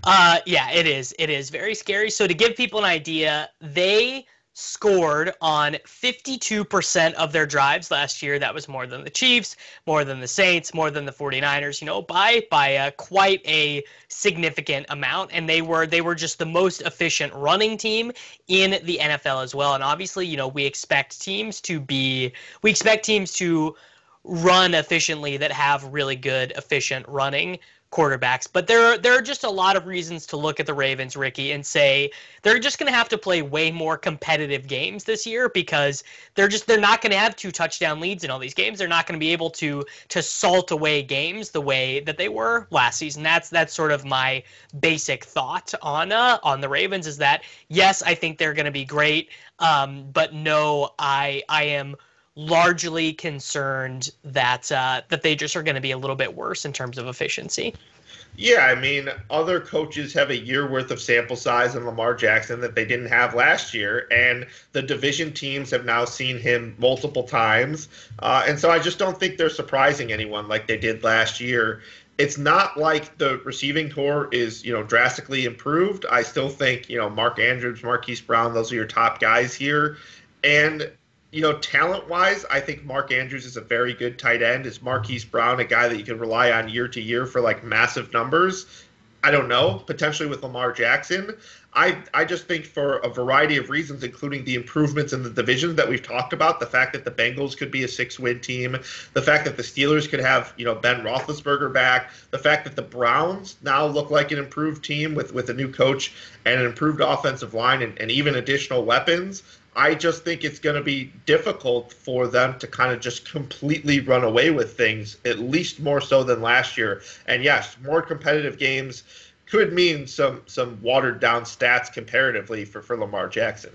Uh, yeah, it is. It is very scary. So to give people an idea, they scored on 52% of their drives last year. That was more than the Chiefs, more than the Saints, more than the 49ers, you know, by by a, quite a significant amount and they were they were just the most efficient running team in the NFL as well. And obviously, you know, we expect teams to be we expect teams to run efficiently that have really good efficient running quarterbacks. But there are there are just a lot of reasons to look at the Ravens, Ricky, and say they're just going to have to play way more competitive games this year because they're just they're not going to have two touchdown leads in all these games. They're not going to be able to to salt away games the way that they were last season. That's that's sort of my basic thought on uh, on the Ravens is that yes, I think they're going to be great, um, but no, I I am largely concerned that uh, that they just are going to be a little bit worse in terms of efficiency. Yeah, I mean, other coaches have a year worth of sample size in Lamar Jackson that they didn't have last year, and the division teams have now seen him multiple times, uh, and so I just don't think they're surprising anyone like they did last year. It's not like the receiving corps is, you know, drastically improved. I still think, you know, Mark Andrews, Marquise Brown, those are your top guys here, and you know, talent wise, I think Mark Andrews is a very good tight end. Is Marquise Brown a guy that you can rely on year to year for like massive numbers? I don't know, potentially with Lamar Jackson. I, I just think for a variety of reasons, including the improvements in the division that we've talked about, the fact that the Bengals could be a six-win team, the fact that the Steelers could have you know Ben Roethlisberger back, the fact that the Browns now look like an improved team with with a new coach and an improved offensive line and, and even additional weapons. I just think it's going to be difficult for them to kind of just completely run away with things, at least more so than last year. And yes, more competitive games could mean some some watered down stats comparatively for, for Lamar Jackson.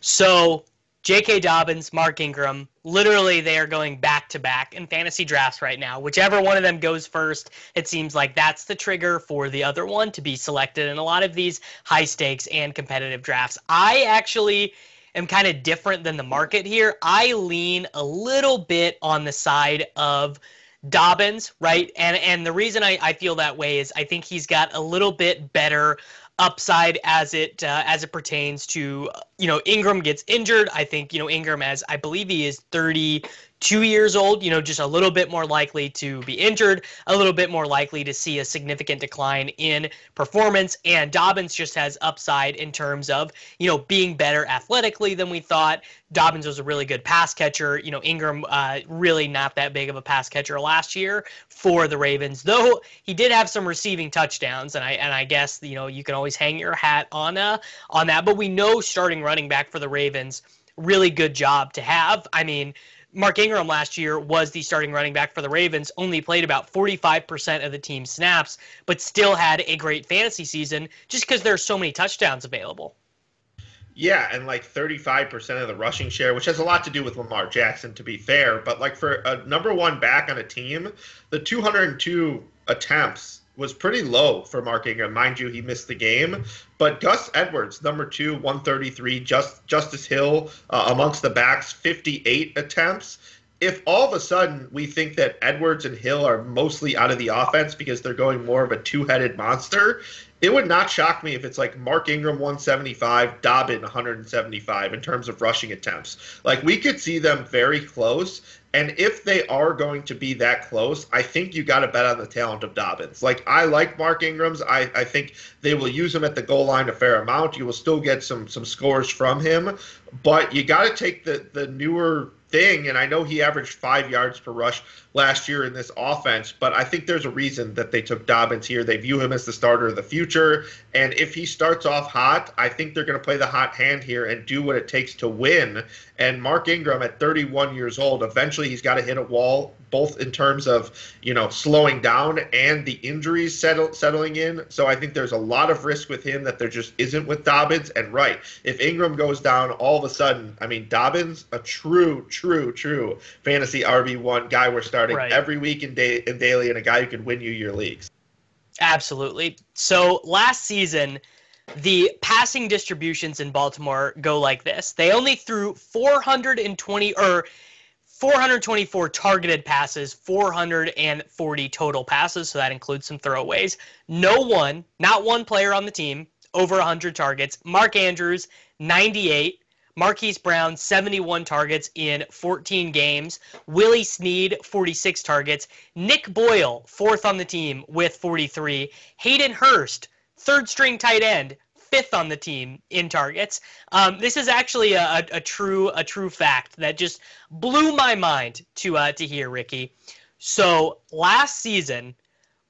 So J.K. Dobbins, Mark Ingram, literally they are going back to back in fantasy drafts right now. Whichever one of them goes first, it seems like that's the trigger for the other one to be selected in a lot of these high stakes and competitive drafts. I actually am kind of different than the market here. I lean a little bit on the side of Dobbins, right? And and the reason I, I feel that way is I think he's got a little bit better upside as it uh, as it pertains to you know Ingram gets injured. I think you know Ingram as I believe he is 30 two years old, you know, just a little bit more likely to be injured, a little bit more likely to see a significant decline in performance. And Dobbins just has upside in terms of, you know, being better athletically than we thought. Dobbins was a really good pass catcher. You know, Ingram, uh, really not that big of a pass catcher last year for the Ravens, though he did have some receiving touchdowns. And I and I guess you know you can always hang your hat on uh on that. But we know starting running back for the Ravens, really good job to have. I mean Mark Ingram last year was the starting running back for the Ravens, only played about 45% of the team's snaps, but still had a great fantasy season just because there's so many touchdowns available. Yeah, and like 35% of the rushing share, which has a lot to do with Lamar Jackson, to be fair. But like for a number one back on a team, the 202 attempts was pretty low for Mark Ingram. Mind you, he missed the game. But Gus Edwards, number two, 133. Just Justice Hill uh, amongst the backs, 58 attempts. If all of a sudden we think that Edwards and Hill are mostly out of the offense because they're going more of a two-headed monster, it would not shock me if it's like Mark Ingram 175, Dobbin 175 in terms of rushing attempts. Like we could see them very close. And if they are going to be that close, I think you got to bet on the talent of Dobbins. Like I like Mark Ingram's. I, I think they will use him at the goal line a fair amount. You will still get some some scores from him, but you got to take the the newer thing. And I know he averaged five yards per rush last year in this offense, but I think there's a reason that they took Dobbins here. They view him as the starter of the future. And if he starts off hot, I think they're going to play the hot hand here and do what it takes to win. And Mark Ingram at 31 years old, eventually he's got to hit a wall, both in terms of, you know, slowing down and the injuries settle, settling in. So I think there's a lot of risk with him that there just isn't with Dobbins. And right, if Ingram goes down all of a sudden, I mean, Dobbins, a true, true, true fantasy RB1 guy we're starting right. every week in, day, in daily and a guy who could win you your leagues. Absolutely. So last season, the passing distributions in Baltimore go like this. They only threw 420 or 424 targeted passes, 440 total passes, so that includes some throwaways. No one, not one player on the team over 100 targets. Mark Andrews 98, Marquise Brown, 71 targets in 14 games. Willie Snead, 46 targets. Nick Boyle, fourth on the team with 43. Hayden Hurst, third string tight end, fifth on the team in targets. Um, this is actually a, a, true a true fact that just blew my mind to uh, to hear, Ricky. So last season,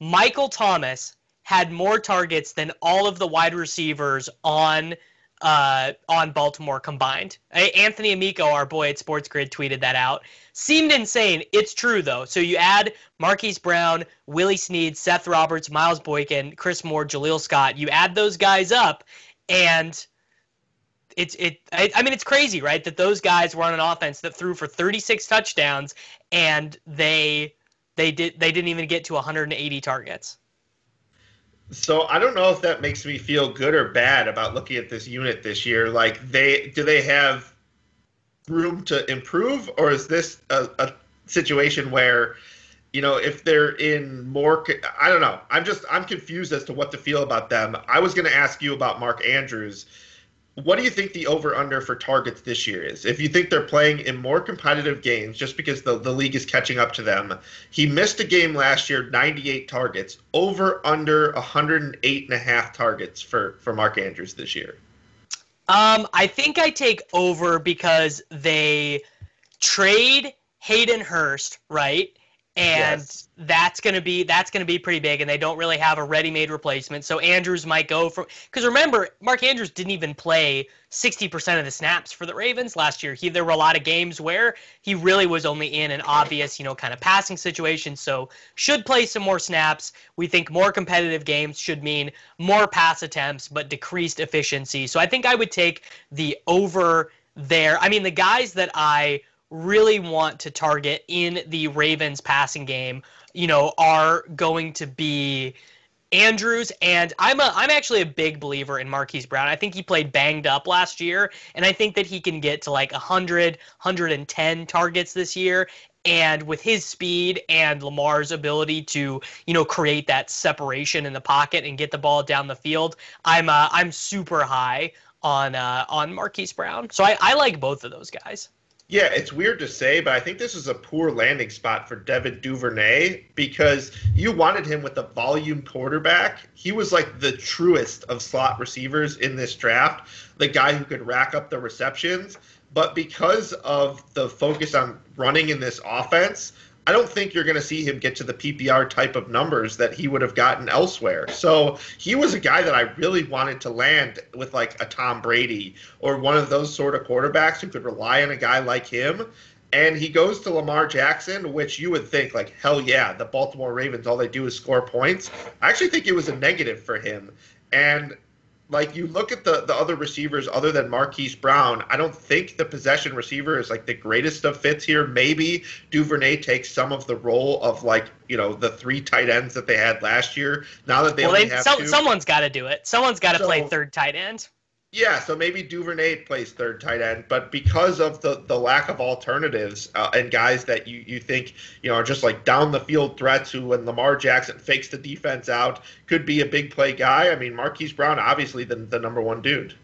Michael Thomas had more targets than all of the wide receivers on uh, on Baltimore combined. Anthony Amico, our boy at Sports Grid, tweeted that out. Seemed insane. It's true though. So you add Marquise Brown, Willie Snead, Seth Roberts, Miles Boykin, Chris Moore, Jaleel Scott. You add those guys up, and it's it. I, I mean, it's crazy, right? That those guys were on an offense that threw for 36 touchdowns, and they they did they didn't even get to 180 targets. So I don't know if that makes me feel good or bad about looking at this unit this year. Like they do they have room to improve, or is this a, a situation where, you know, if they're in more, I don't know. I'm just I'm confused as to what to feel about them. I was going to ask you about Mark Andrews. What do you think the over under for targets this year is? If you think they're playing in more competitive games just because the, the league is catching up to them, he missed a game last year, 98 targets, over under 108 and a half targets for, for Mark Andrews this year. Um, I think I take over because they trade Hayden Hurst, right? And yes. that's going to be that's going to be pretty big and they don't really have a ready-made replacement. So andrews might go for because remember mark andrews didn't even play 60% of the snaps for the ravens last year. He there were a lot of games where he really was only in an obvious you know kind of passing situation. So should play some more snaps. We think more competitive games should mean more pass attempts but decreased efficiency. So i think i would take the over there. I mean the guys that i really want to target in the Ravens passing game, you know, are going to be Andrews and I'm a I'm actually a big believer in Marquise Brown. I think he played banged up last year and I think that he can get to like 100 110 targets this year and with his speed and Lamar's ability to, you know, create that separation in the pocket and get the ball down the field, I'm uh, I'm super high on uh, on Marquise Brown. So I, I like both of those guys. Yeah, it's weird to say, but I think this is a poor landing spot for Devin Duvernay because you wanted him with a volume quarterback. He was like the truest of slot receivers in this draft, the guy who could rack up the receptions. But because of the focus on running in this offense, I don't think you're going to see him get to the PPR type of numbers that he would have gotten elsewhere. So he was a guy that I really wanted to land with like a Tom Brady or one of those sort of quarterbacks who could rely on a guy like him. And he goes to Lamar Jackson, which you would think, like, hell yeah, the Baltimore Ravens, all they do is score points. I actually think it was a negative for him. And like you look at the the other receivers other than Marquise Brown, I don't think the possession receiver is like the greatest of fits here. Maybe Duvernay takes some of the role of like you know the three tight ends that they had last year. Now that they well, only they, have some, two, someone's got to do it. Someone's got to so, play third tight end. Yeah, so maybe Duvernay plays third tight end, but because of the, the lack of alternatives uh, and guys that you, you think you know are just like down the field threats who, when Lamar Jackson fakes the defense out, could be a big play guy. I mean, Marquise Brown, obviously the, the number one dude.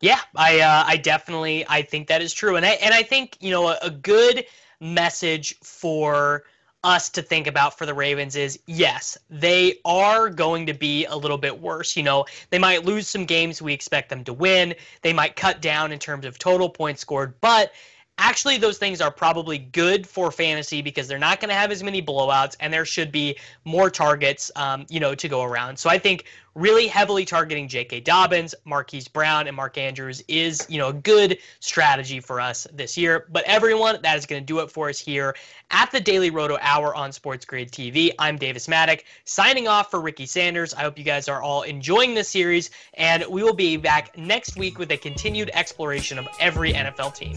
Yeah, I uh, I definitely I think that is true, and I and I think you know a, a good message for us to think about for the Ravens is yes, they are going to be a little bit worse. You know, they might lose some games we expect them to win. They might cut down in terms of total points scored, but actually those things are probably good for fantasy because they're not going to have as many blowouts and there should be more targets um, you know to go around so i think really heavily targeting j.k dobbins marquise brown and mark andrews is you know a good strategy for us this year. But everyone that is going to do it for us here at the daily roto hour on sports grid tv i'm davis mattek signing off for ricky sanders. I hope you guys are all enjoying this series and we will be back next week with a continued exploration of every nfl team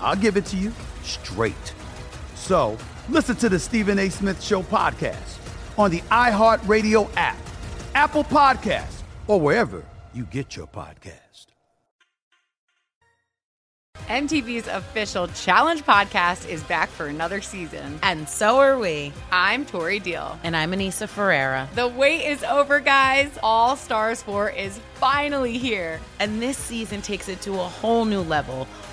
I'll give it to you straight. So listen to the Stephen A. Smith Show podcast on the iHeartRadio app, Apple Podcasts, or wherever you get your podcast. MTV's official Challenge podcast is back for another season. And so are we. I'm Tori Deal. And I'm Aneesa Ferreira. The wait is over, guys. All Stars 4 is finally here. And this season takes it to a whole new level.